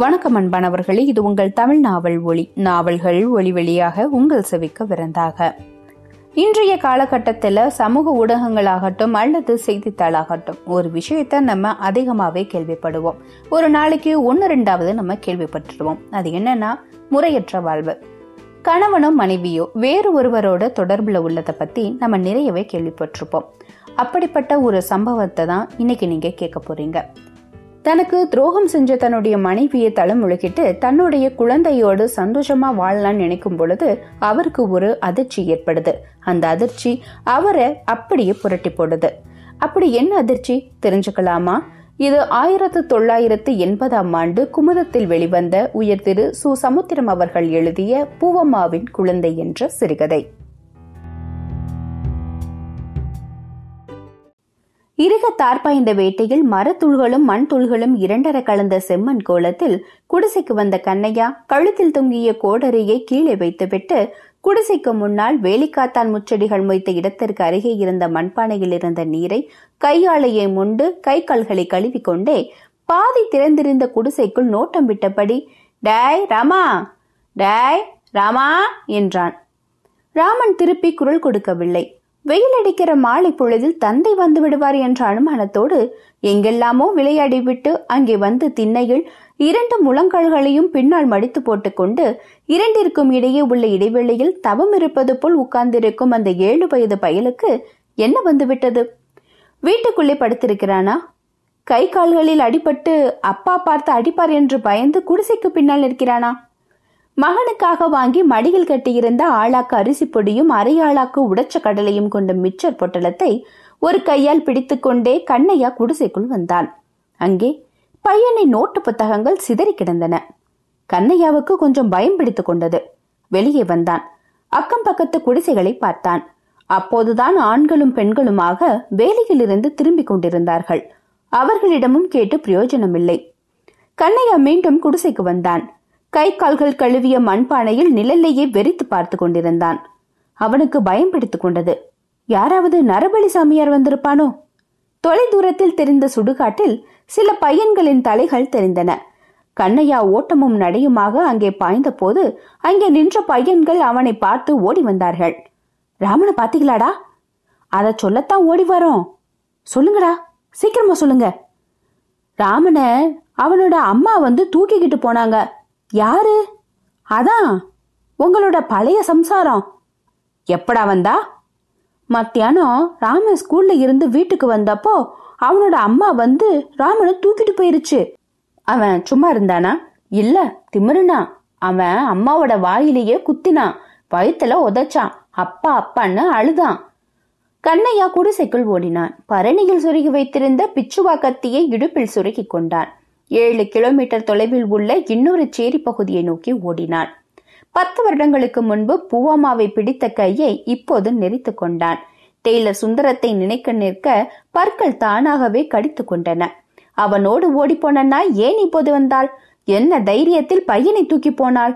வணக்கம் அன்பானவர்களே இது உங்கள் தமிழ் நாவல் ஒளி நாவல்கள் ஒளி வெளியாக உங்கள் செவிக்க விருந்தாக. இன்றைய காலகட்டத்தில் சமூக ஊடகங்களாகட்டும் அல்லது செய்தித்தாளாகட்டும் ஒரு விஷயத்த நம்ம அதிகமாகவே கேள்விப்படுவோம். ஒரு நாளைக்கு ஒன்று ரெண்டாவது நம்ம கேள்விப்பட்டுருவோம். அது என்னன்னா முறையற்ற வாழ்வு. கணவனும் மனைவியோ வேறு ஒருவரோட தொடர்பில் உள்ளதை பற்றி நம்ம நிறையவே கேள்விப்பட்டிருப்போம். அப்படிப்பட்ட ஒரு சம்பவத்தை தான் இன்னைக்கு நீங்கள் கேட்க போறீங்க. தனக்கு துரோகம் செஞ்ச தன்னுடைய மனைவியை தளமுழுக்கிட்டு தன்னுடைய குழந்தையோடு சந்தோஷமா வாழலாம்னு நினைக்கும் பொழுது அவருக்கு ஒரு அதிர்ச்சி ஏற்படுது. அந்த அதிர்ச்சி அவரை அப்படியே புரட்டி போடுது. அப்படி என்ன அதிர்ச்சி? தெரிஞ்சுக்கலாமா? இது ஆயிரத்து தொள்ளாயிரத்து எண்பதாம் ஆண்டு குமுதத்தில் வெளிவந்த உயர் திரு சு. சமுத்திரம் அவர்கள் எழுதிய பூவம்மாவின் குழந்தை என்ற சிறுகதை. இருக தார்பாய்ந்த வேட்டையில் மரத்துள்களும் மண் துள்களும் இரண்டர கலந்த செம்மண் கோலத்தில் குடிசைக்கு வந்த கண்ணையா கழுத்தில் தொங்கிய கோடரியை கீழே வைத்துவிட்டு குடிசைக்கு முன்னால் வேலிக்காத்தான் முச்செடிகள் மொய்த்த இடத்திற்கு அருகே இருந்த மண்பானையில் இருந்த நீரை கையாளையை முண்டு கை கால்களை கழுவிக்கொண்டே பாதி திறந்திருந்த குடிசைக்குள் நோட்டம் விட்டபடி டேய் ராமா! டேய் ராமா! என்றான். ராமன் திருப்பி குரல் கொடுக்கவில்லை. வெயில் அடிக்கிற மாலை பொழுதில் தந்தை வந்து விடுவார் என்ற அனுமானத்தோடு எங்கெல்லாமோ விளையாடிவிட்டு அங்கே வந்து திண்ணையில் இரண்டு முழங்கால்களையும் பின்னால் மடித்து போட்டுக்கொண்டு இரண்டிற்கும் இடையே உள்ள இடைவெளியில் தவம் இருப்பது போல் உட்கார்ந்திருக்கும் அந்த ஏழு வயது பயலுக்கு என்ன வந்துவிட்டது? வீட்டுக்குள்ளே படுத்திருக்கிறானா? கை கால்களில் அடிபட்டு அப்பா பார்த்து அடிப்பார் என்று பயந்து குடிசைக்கு பின்னால் நிற்கிறானா? மகனுக்காக வாங்கி மடியில் கட்டியிருந்த ஆளாக்கு அரிசி பொடியும் அரை ஆளாக்கு உடைச்ச கடலையும் கொண்ட மிச்சர் பொட்டலத்தை ஒரு கையால் பிடித்துக்கொண்டே கண்ணையா குடிசைக்குள் வந்தான். அங்கே பையனை நோட்டு புத்தகங்கள் சிதறி கிடந்தன. கண்ணையாவுக்கு கொஞ்சம் பயம் பிடித்து கொண்டது. வெளியே வந்தான். அக்கம் பக்கத்து குடிசைகளை பார்த்தான். அப்போதுதான் ஆண்களும் பெண்களுமாக வேலையிலிருந்து திரும்பிக் கொண்டிருந்தார்கள். அவர்களிடமும் கேட்டு பிரயோஜனமில்லை. கண்ணையா மீண்டும் குடிசைக்கு வந்தான். கை கால்கள் கழுவிய மண்பானையில் நிழலையே வெறித்து பார்த்து கொண்டிருந்தான். அவனுக்கு பயம் பிடித்துக் கொண்டது. யாராவது நரபலி சாமியார் வந்திருப்பானோ? தொலை தூரத்தில் தெரிந்த சுடுகாட்டில் சில பையன்களின் தலைகள் தெரிந்தன. கண்ணையா ஓட்டமும் நடையுமாக அங்கே பாய்ந்த போது அங்கே நின்ற பையன்கள் அவனை பார்த்து ஓடி வந்தார்கள். ராமனை பாத்தீங்களாடா அதை சொல்லத்தான் ஓடி வரோம். சொல்லுங்கடா சீக்கிரமா சொல்லுங்க. ராமனை அவனோட அம்மா வந்து தூக்கிக்கிட்டு போனாங்க. யாரு? அதான் உங்களோட பழைய சம்சாரம். எப்படா வந்தா? மத்தியானம் ராமன் ஸ்கூல்ல இருந்து வீட்டுக்கு வந்தப்போ அவனோட அம்மா வந்து ராமனை தூக்கிட்டு போயிருச்சு. அவன் சும்மா இருந்தானா? இல்ல திமிருனா. அவன் அம்மாவோட வாயிலேயே குத்தினான். வயிற்றுல உதைச்சான். அப்பா அப்பான்னு அழுதான். கண்ணையா குடிசைக்குள் ஓடினான். பரணியில் சொருகி வைத்திருந்த பிச்சுவா கத்தியை இடுப்பில் சுருக்கி கொண்டான். ஏழு கிலோமீட்டர் தொலைவில் உள்ள இன்னொரு சேரி பகுதியை நோக்கி ஓடினான் பத்து வருடங்களுக்கு முன்பு பூவாமாவை பிடித்த கையை இப்போது நெறித்து கொண்டான். டெய்லர் சுந்தரத்தை நினைக்க நிற்க பற்கள் தானாகவே கடித்து கொண்டன. அவனோடு ஓடிப்போன நாய் ஏன் இப்போது வந்தாள்? என்ன தைரியத்தில் பையனை தூக்கி போனாள்?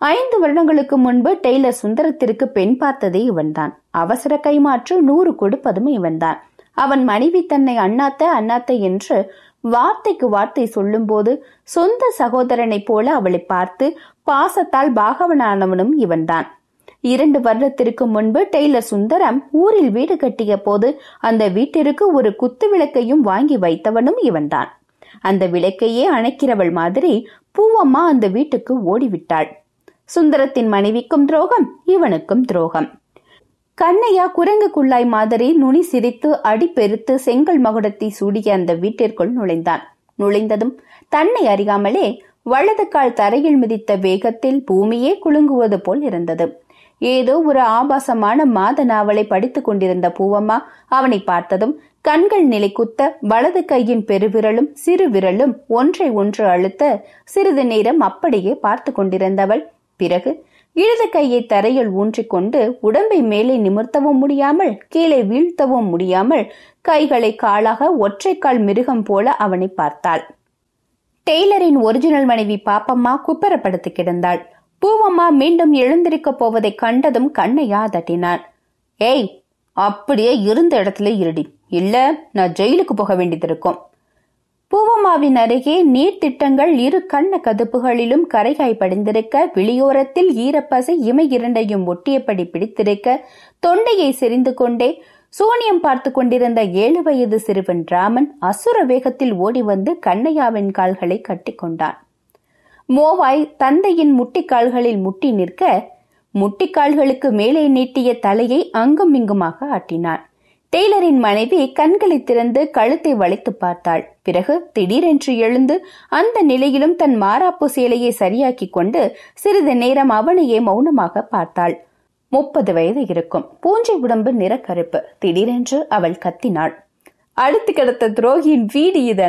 ஐந்து வருடங்களுக்கு முன்பு டெய்லர் சுந்தரத்திற்கு பெண் பார்த்ததே இவன்தான். அவசர கைமாற்று நூறு கொடுப்பதும் இவன்தான். அவன் மனைவி தன்னை அண்ணாத்த அண்ணாத்த என்று வார்த்தைக்கு வார்த்தை சொல்லும்போது சொந்த சகோதரனைப் போல அவளை பார்த்து பாசத்தால் பாகவனானவனும் இவன்தான். இரண்டு வருடத்திற்கு முன்பு டெய்லர் சுந்தரம் ஊரில் வீடு கட்டிய போது அந்த வீட்டிற்கு ஒரு குத்து விளக்கையும் வாங்கி வைத்தவனும் இவன்தான். அந்த விளக்கையே அணைக்கிறவள் மாதிரி பூவம்மா அந்த வீட்டுக்கு ஓடிவிட்டாள். சுந்தரத்தின் மனைவிக்கும் துரோகம் இவனுக்கும் துரோகம். கண்ணையா குரங்கு குள்ளாய் மாதிரி நுனி சிரித்து அடிப்பெருத்து செங்கல் மகுடத்தை சூடிய அந்த வீட்டிற்குள் நுழைந்தான். நுழைந்ததும் தன்னை அறியாமலே வலது கால் தரையில் மிதித்த வேகத்தில் பூமியே குலுங்குவது போல் இருந்தது. ஏதோ ஒரு ஆபாசமான மாத நாவலை படித்துக் கொண்டிருந்த பூவம்மா அவனை பார்த்ததும் கண்கள் நிலை குத்த வலது கையின் பெருவிரலும் சிறு விரலும் ஒன்றை ஒன்று அழுத்த சிறிது நேரம் அப்படியே பார்த்து கொண்டிருந்தவள். பிறகு இடது கையை தரையில் ஊன்றிக்கொண்டு உடம்பை மேலே நிமிர்த்தவும் முடியாமல் கீழே வீழ்த்தவும் முடியாமல் கைகளை காலாக ஒற்றைக்கால் மிருகம் போல அவனை பார்த்தாள். டெய்லரின் ஒரிஜினல் மனைவி பாப்பம்மா குப்பரப்படுத்து கிடந்தாள். பூவம்மா மீண்டும் எழுந்திருக்கப் போவதை கண்டதும் கண்ணையா தட்டினான். ஏய் அப்படியே இருந்த இடத்துல இருடி. இல்ல நான் ஜெயிலுக்கு போக வேண்டியது இருக்கும். பூவமாவின் அருகே நீர்த்திட்டங்கள் இரு கண்ண கதுப்புகளிலும் கரைகாய் படிந்திருக்க வெளியோரத்தில் ஈரப்பசை இமை இரண்டையும் ஒட்டியபடி பிடித்திருக்க தொண்டையை செறிந்து கொண்டே சூனியம் பார்த்து கொண்டிருந்த ஏழு வயது சிறுவன் ராமன் அசுர வேகத்தில் ஓடி வந்து கண்ணையாவின் கால்களை கட்டிக்கொண்டான் மோவாய் தந்தையின் முட்டிக்கால்களில் முட்டி நிற்க முட்டிக்கால்களுக்கு மேலே நீட்டிய தலையை அங்கும் இங்குமாக ஆட்டினான். டெய்லரின் மனைவி கண்களை திறந்து கழுத்தை வளைத்து பார்த்தாள். பிறகு திடீரென்று எழுந்து அந்த நிலையிலும் தன் மாறாப்பு சேலையை சரியாக்கிக் கொண்டு சிறிது நேரம் அவனையே மௌனமாக பார்த்தாள். முப்பது வயது இருக்கும். பூஞ்சை உடம்பு நிறக்கருப்பு. திடீரென்று அவள் கத்தினாள். அடுத்து கிடத்த துரோகியின் வீடு இது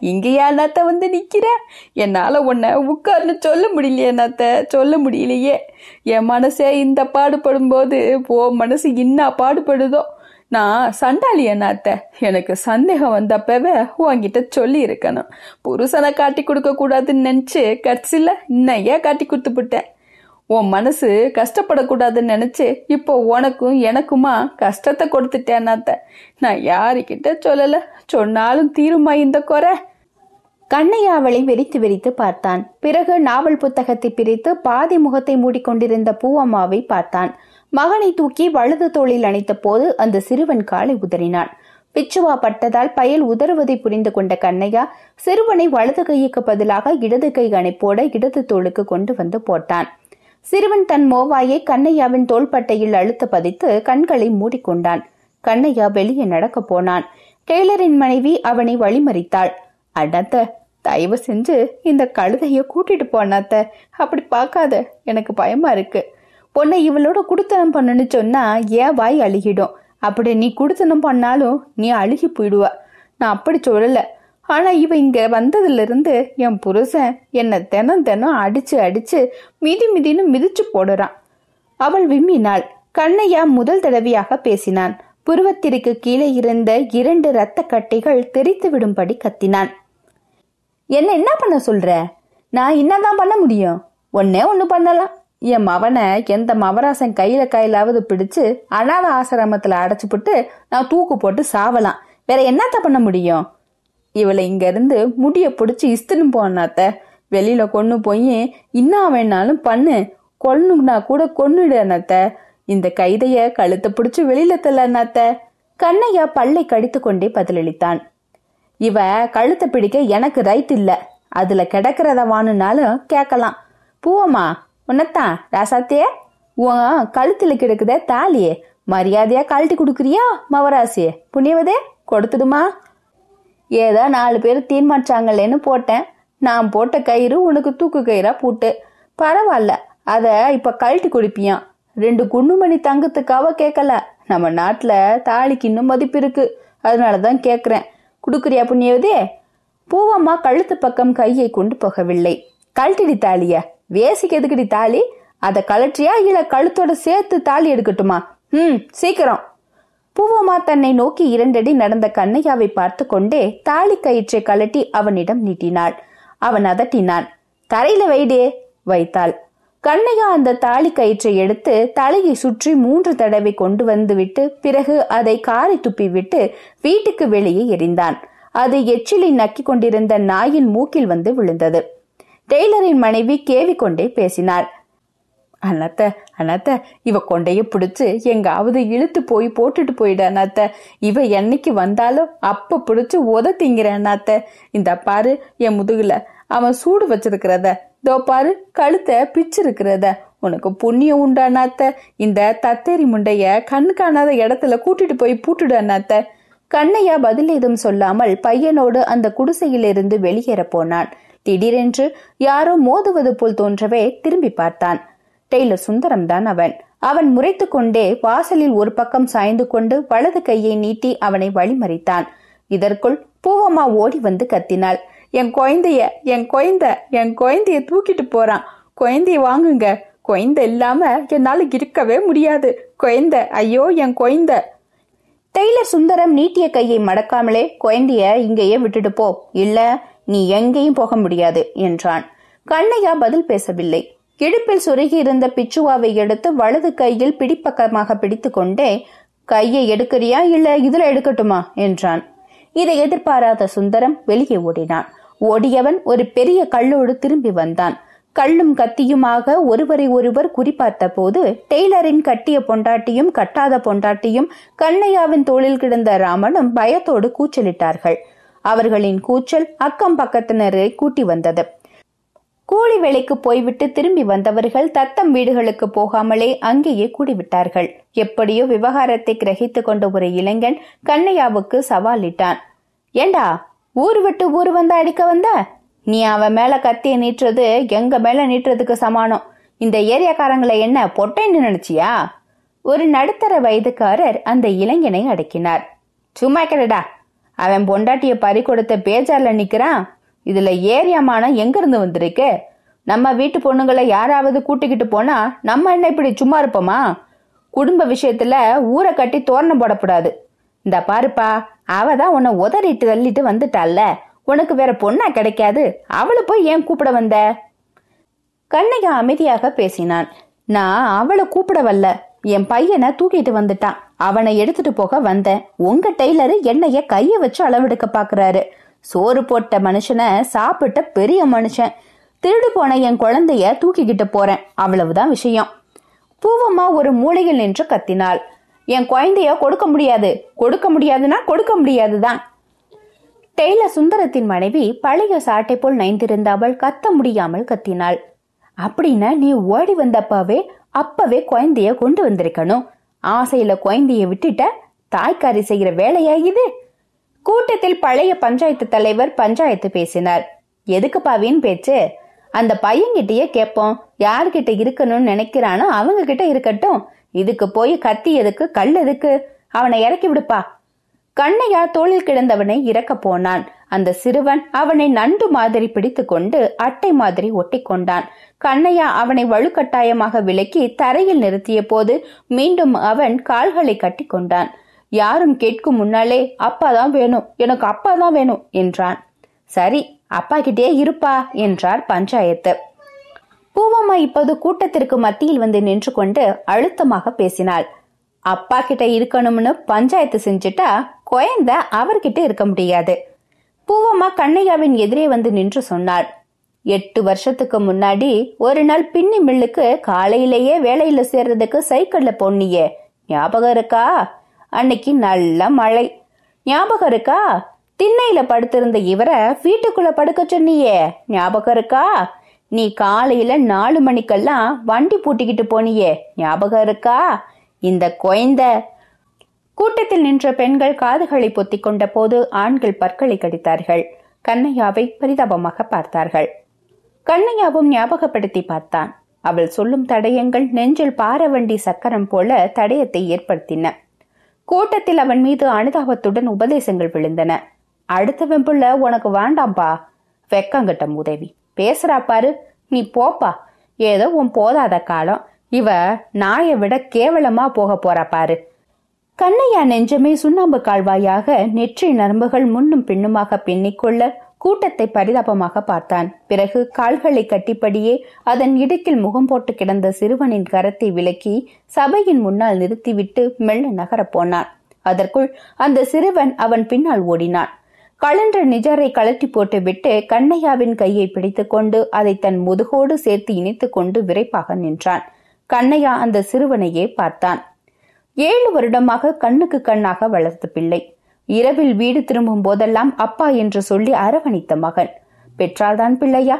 இங்கேயா அண்ணாத்த வந்து நிக்கிற? என்னால உன்னை உட்கார்னு சொல்ல முடியலையே அண்ணாத்த. சொல்ல முடியலையே. என் மனசே இந்த பாடுபடும் போது ஓ மனசு இன்னா பாடுபடுதோ நான் சண்டாளி அண்ணாத்த எனக்கு சந்தேகம் வந்தப்பவே உன்கிட்ட சொல்லி இருக்கணும் புருஷனை காட்டி கொடுக்க கூடாதுன்னு நினைச்சு கட்சியில இன்னையா காட்டி கொடுத்துப்புட்டேன் உன் மனசு கஷ்டப்படக்கூடாதுன்னு நினைச்சு இப்போ உனக்கும் எனக்குமா கஷ்டத்தை கொடுத்துட்டேன்னாத்த நான் யாருக்கிட்ட சொல்லல? சொன்னாலும் தீருமா இந்த குறை? கண்ணையா அவளை வெறித்து வெறித்து பார்த்தான். பிறகு நாவல் புத்தகத்தை பிரித்து பாதி முகத்தை மூடிக்கொண்டிருந்த பூவம்மாவை பார்த்தான். மகனை தூக்கி வலது தோளில் அணைத்த போது அந்த சிறுவன் காலை உதறினான். பிச்சுவா பட்டதால் பயல் உதறுவதை புரிந்து கொண்ட கண்ணையா சிறுவனை வலது கையுக்கு பதிலாக இடது கை அணைப்போட இடது தோளுக்கு கொண்டு வந்து போட்டான். சிறுவன் தன் மோவாயை கண்ணையாவின் தோள்பட்டையில் அழுத்த பதித்து கண்களை மூடிக்கொண்டான். கண்ணையா வெளியே நடக்க போனான். டெய்லரின் மனைவி அவனை வழிமறித்தாள். அடத்த தயவு செஞ்சு இந்த கழுதைய கூட்டிட்டு போனாத்த அப்படி பார்க்காத. எனக்கு பயமா இருக்கு. பொண்ணை இவளோட குடுத்தனம் பண்ணுன்னு சொன்னா ஏன் வாய் அழுகிடும். அப்படி நீ குடுத்தனம் பண்ணாலும் நீ அழுகி போயிடுவ. நான் அப்படி சொல்லல. ஆனா இவ இங்க வந்ததுலேருந்து என் புருஷன் என்னை தினம் தினம் அடிச்சு அடிச்சு மிதி மிதின்னு மிதிச்சு போடுறான். அவள் விம்மினாள். கண்ணையா முதல் தடவையாக பேசினான். புருவத்திற்கு கீழே இருந்த இரண்டு இரத்த கட்டிகள் தெரித்து விடும்படி கத்தினான். என்ன என்ன பண்ண சொல்ற? நான் என்னதான் பண்ண முடியும்? ஒன்னே ஒன்று பண்ணலாம். என் மவனை எந்த மவராசன் கையில கையிலாவது பிடிச்சு அனாத ஆசிரமத்துல அடைச்சுப்புட்டு நான் தூக்கு போட்டு சாவலாம். வேற என்னத்த பண்ண முடியும்? இவளை இங்க இருந்து முடிய பிடிச்சி இஸ்துன்னு போனாத்த. வெளியில கொண்டு போய் இன்னா வேணாலும் பண்ணு. கொல்லுனா கூட கொன்னுடு அண்ணாத்த இந்த கைதைய கழுத்தை பிடிச்சு வெளியில தள்ள அண்ணாத்த கண்ணையா பல்லை கடித்து கொண்டே பதிலளித்தான். இவ கழுத்தை பிடிக்க எனக்கு ரைட் இல்ல. அதுல கிடக்கிறத வாணுனாலும் கேட்கலாம். பூவம்மா உன்னத்தான் ராசாத்தியே? உன் கழுத்துல கிடக்குதே தாலியே. மரியாதையா கழட்டி கொடுக்குறியா மவராசியே? புண்ணியவதே கொடுத்துடுமா? ஏதோ நாலு பேர் தீர்மானிச்சாங்களேன்னு போட்டேன். நான் போட்ட கயிறு உனக்கு தூக்கு கயிறா பூட்டு. பரவாயில்ல அத இப்ப கழட்டி கொடுப்பியான் ரெண்டு குண்டுமணி தங்கத்துக்காக கேட்கல நம்ம நாட்டுல தாலிக்கு இன்னும் மதிப்பு இருக்கு அதனாலதான் கேக்குறேன். குடுக்குறியா புண்ணியவதே? பூவம்மா கழுத்து பக்கம் கையை கொண்டு போகவில்லை. கழட்டிடி தாலியா. வேசிக்கு எதுக்குடி தாலி? அதை கழற்றியா இல்ல கழுத்தோட சேர்த்து தாலி எடுக்கட்டுமா? ம் சீக்கிரம். பூவம்மா தன்னை நோக்கி இரண்டடி நடந்த கண்ணையாவை பார்த்து கொண்டே தாலி கயிற்றை கழட்டி அவனிடம் நீட்டினாள். அவன் அதட்டினான் தரையில வைடே வைத்தாள். கண்ணையா அந்த தாலி கயிற்றை எடுத்து தலையை சுற்றி மூன்று தடவை கொண்டு வந்து விட்டு பிறகு அதை காரை துப்பி விட்டு வீட்டுக்கு வெளியே எறிந்தான். அது எச்சிலை நக்கிக் கொண்டிருந்த நாயின் மூக்கில் வந்து விழுந்தது. டெய்லரின் மனைவி கேவிக்கொண்டே பேசினாள். அண்ணத்த அண்ணத்த இவ கொண்டைய பிடிச்சு எங்காவது இழுத்து போய் போட்டுட்டு போயிட அண்ணாத்த. இவ என்னைக்கு வந்தாலும் அப்ப பிடிச்சு உத திங்கிற அண்ணாத்த. இந்த பாரு என் முதுகுல அவன் சூடு வச்சிருக்கிறத. இதோ பாரு கழுத்தை பிச்சிருக்கிறத. உனக்கு புண்ணியம் உண்டு அண்ணாத்த. இந்த தத்தேரி முண்டைய கண்ணு காணாத இடத்துல கூட்டிட்டு போய் பூட்டுடு அண்ணாத்த. கண்ணையா பதில் ஏதும் சொல்லாமல் பையனோடு அந்த குடிசையிலிருந்து வெளியேற போனான். திடீரென்று யாரோ மோதுவது போல் தோன்றவே திரும்பி பார்த்தான். டெய்லர் சுந்தரம் தான் அவன். அவன் முறைத்து கொண்டே வாசலில் ஒரு பக்கம் சாய்ந்து கொண்டு வலது கையை நீட்டி அவனை வழிமறித்தான். இதற்குள் பூவம்மா ஓடி வந்து கத்தினாள். என் குழந்தைய என் குழந்த என் குழந்தைய தூக்கிட்டு போறான். குழந்தைய வாங்குங்க. குழந்தை இல்லாம என்னால இருக்கவே முடியாது. குழந்த ஐயோ என் குழந்த. டெய்லர் சுந்தரம் நீட்டிய கையை மடக்காமலே குழந்தைய இங்கேயே விட்டுட்டு போ. இல்ல நீ எங்கேயும் போக முடியாது என்றான். கண்ணையா பதில் பேசவில்லை. இடுப்பில் சுருகி இருந்த பிச்சுவாவை எடுத்து வலது கையில் பிடிப்பக்கமாக பிடித்து கொண்டே கையை எடுக்கிறியா? இல்ல இதுல எடுக்கட்டுமா? என்றான். இதை எதிர்பாராத சுந்தரம் வெளியே ஓடினான். ஓடியவன் ஒரு பெரிய கல்லோடு திரும்பி வந்தான். கல்லும் கத்தியுமாக ஒருவரை ஒருவர் குறிப்பார்த்த போது டெய்லரின் கட்டிய பொண்டாட்டியும் கட்டாத பொண்டாட்டியும் கண்ணையாவின் தோளில் கிடந்த ராமனும் பயத்தோடு கூச்சலிட்டார்கள். அவர்களின் கூச்சல் அக்கம் பக்கத்தினரை கூட்டி வந்தது. கூலி வேலைக்கு போய்விட்டு திரும்பி வந்தவர்கள் தத்தம் வீடுகளுக்கு போகாமலே அங்கேயே கூடிவிட்டார்கள். எப்படியோ விவகாரத்தை கிரகித்துக் கொண்ட ஒரு இளைஞன் கண்ணையாவுக்கு சவாலிட்டான் ஏண்டா ஊர் விட்டு ஊர் வந்து அடிக்க வந்த? நீ அவன் மேல கத்திய நீட்டுறது எங்க மேல நீட்டுறதுக்கு சமானம்? இந்த ஏரியாக்காரங்களை என்ன பொட்டைன்னு நினைச்சியா? ஒரு நடுத்தர வயதுக்காரர் அந்த இளைஞனை அடக்கினார். சும்மா கிடடா அவன் பொண்டாட்டிய பறி கொடுத்த பேச்சார்ல நிக்கிறான். இதுல ஏரியாமானம் எங்க இருந்து வந்திருக்கு? நம்ம வீட்டு பொண்ணுங்களை யாராவது கூட்டிக்கிட்டு போனா நம்ம என்ன இப்படி சும்மா இருப்போமா? குடும்ப விஷயத்துல ஊரை கட்டி தோரணம் போடக்கூடாது. இந்த பாருப்பா அவ தான் உன்னை உதறிட்டு தள்ளிட்டு வந்துட்டால உனக்கு வேற பொண்ணா கிடைக்காது. அவளை போய் ஏன் கூப்பிட வந்த? கண்ணையா அமைதியாக பேசினான். நான் அவளை கூப்பிட வரல. என் பையனை தூக்கிட்டு வந்துட்டான். அவனை எடுத்துட்டு போக வந்தேன். உங்க டெய்லரு என்னைய கைய வச்சு அளவெடுக்க பாக்குறாரு. சோறு போட்ட மனுஷனை சாப்பிட்ட பெரிய மனுஷன். திருடு போன என் குழந்தைய தூக்கிக்கிட்டு போறேன். அவ்வளவுதான் விஷயம். பூவம்மா ஒரு மூலையில் நின்று கத்தினாள். என் குழந்தைய கொடுக்க முடியாது. கொடுக்க முடியாதுன்னா கொடுக்க முடியாதுதான். டெய்லர் சுந்தரத்தின் மனைவி பழைய சாட்டை போல் நைந்திருந்த அவள் கத்த முடியாமல் கத்தினாள். அப்படின்னா நீ ஓடி வந்தப்பவே அப்பவே குழந்தைய கொண்டு வந்திருக்கணும். ஆசையில குழந்தைய விட்டுட்ட தாய்க்காரி செய்யற வேலையா இது? கூட்டத்தில் பழைய பஞ்சாயத்து தலைவர் பஞ்சாயத்து பேசினார். எதுக்குப்பா வீண் பேச்சு? அந்த பையன்கிட்டயே கேட்போம் யார்கிட்ட இருக்கணும்னு நினைக்கிறானோ அவங்க கிட்ட இருக்கட்டும். இதுக்கு போய் கத்தி எதுக்கு? கல் எதுக்கு? அவனை இறக்கி விடுப்பா. கண்ணையா தோளில் கிடந்தவனை இறக்க போனான். அந்த சிறுவன் அவனை நண்டு மாதிரி பிடித்து கொண்டு அட்டை மாதிரி ஒட்டி கொண்டான் கண்ணையா அவனை வலுக்கட்டாயமாக விலக்கி தரையில் நிறுத்திய போது மீண்டும் அவன் கால்களை கட்டி கொண்டான் யாரும் கேட்கும் முன்னாலே அப்பா தான் வேணும் எனக்கு அப்பா தான் வேணும் என்றான். சரி அப்பா கிட்டே இருப்பா என்றார் பஞ்சாயத்து. பூவம்மா இப்போது கூட்டத்திற்கு மத்தியில் வந்து நின்று கொண்டு அழுத்தமாக பேசினாள். அப்பா கிட்ட இருக்கணும்னு பஞ்சாயத்து செஞ்சுட்டா குழந்தை அவர்கிட்ட இருக்க முடியாது. பூவம்மா கண்ணையாவின் எதிரே வந்து நின்று சொன்னாள் எட்டு வருஷத்துக்கு முன்னாடி ஒரு நாள் பின்னி மில்லுக்கு காலையிலேயே வேலையில சேர்றதுக்கு சைக்கிள்ல பொன்னியே. ஞாபகம் இருக்கா? அன்னைக்கு நல்ல மழை. ஞாபகம் இருக்கா? திண்ணையில படுத்திருந்த இவரை வீட்டுக்குள்ள படுக்க சொன்னியே. ஞாபகம் இருக்கா? நீ காலையில நாலு மணிக்கெல்லாம் வண்டி பூட்டிக்கிட்டு போனியே. ஞாபகம் இருக்கா? இந்த குழந்தை கூட்டத்தில் நின்ற பெண்கள் காதுகளை பொத்திக் கொண்ட போது ஆண்கள் பற்களை கடித்தார்கள். கண்ணையாவை பரிதாபமாக பார்த்தார்கள். கண்ணையாவும் ஞாபகப்படுத்தி பார்த்தான். அவள் சொல்லும் தடயங்கள் நெஞ்சில் பாரவண்டி சக்கரம் போல தடயத்தை ஏற்படுத்தின. கூட்டத்தில் அவன் மீது அனுதாபத்துடன் உபதேசங்கள் விழுந்தன. அடுத்த வெம்புள்ள உனக்கு வேண்டாம்பா. வெக்கங்கிட்ட உதவி. பேசுறா பாரு. நீ போப்பா. ஏதோ உன் போதாத காலம். இவ நாயை விட கேவலமா போக போறா பாரு. கண்ணையா நெஞ்சமே சுண்ணாம்பு கால்வாயாக நெற்றி நரம்புகள் முன்னும் பின்னுமாக பின்னிக்கொள்ள கூட்டத்தை பரிதாபமாக பார்த்தான். பிறகு கால்களை கட்டிப்படியே அதன் இடுக்கில் முகம் போட்டு கிடந்த சிறுவனின் கரத்தை விலக்கி சபையின் முன்னால் நிறுத்திவிட்டு மெல்ல நகரப் போனான். அதற்குள் அந்த சிறுவன் அவன் பின்னால் ஓடினான். கலன்ற நிஜரை கழட்டி போட்டுவிட்டு கண்ணையாவின் கையை பிடித்துக்கொண்டு அதை தன் முதுகோடு சேர்த்து இணைத்துக் கொண்டு விரைப்பாக நின்றான். கண்ணையா அந்த சிறுவனையே பார்த்தான். ஏழு வருடமாக கண்ணுக்கு கண்ணாக வளர்த்த பிள்ளை. இரவில் வீடு திரும்பும் போதெல்லாம் அப்பா என்று சொல்லி அரவணைத்த மகன். பெற்றால்தான் பிள்ளையா?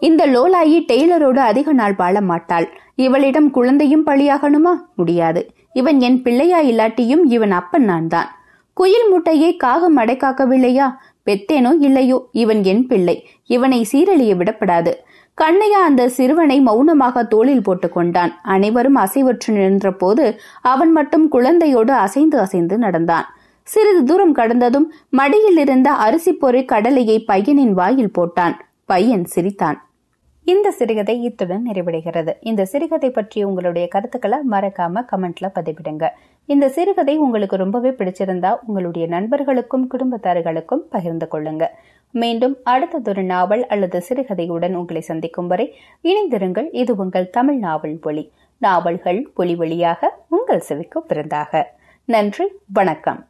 இந்த லோலாயி டெய்லரோடு அதிக நாள் வாழ மாட்டாள். இவளிடம் குழந்தையும் பழியாகணுமா முடியாது. இவன் என் பிள்ளையா இல்லாட்டியும் இவன் அப்பன் நான் தான் குயில் முட்டையை காகம் அடைக்காக்கவில்லையா பெத்தேனோ இல்லையோ? இவன் என் பிள்ளை. இவனை சீரழிய விடப்படாது. கண்ணையா அந்த சிறுவனை மௌனமாக தோளில் போட்டுக்கொண்டான். அனைவரும் அசைவற்று நின்ற போது அவன் மட்டும் குழந்தையோடு அசைந்து அசைந்து நடந்தான். சிறிது தூரம் கடந்ததும் மடியில் இருந்த அரிசி பொறி கடலையை பையனின் வாயில் போட்டான். பையன் சிரித்தான். இந்த சிறுகதை இத்துடன் நிறைவடைகிறது. இந்த சிறுகதை பற்றி உங்களுடைய கருத்துக்களை மறக்காம கமெண்ட்ல பதிவிடுங்க. இந்த சிறுகதை உங்களுக்கு ரொம்பவே பிடிச்சிருந்தா உங்களுடைய நண்பர்களுக்கும் குடும்பத்தார்களுக்கும் பகிர்ந்து கொள்ளுங்க. மீண்டும் அடுத்ததொரு நாவல் அல்லது சிறுகதையுடன் உங்களை சந்திக்கும் வரை இணைந்திருங்கள். இது உங்கள் தமிழ் நாவல் ஒளி நாவல்கள் ஒளி வழியாக உங்கள் செவிக்கு பிறந்தாக நன்றி வணக்கம்.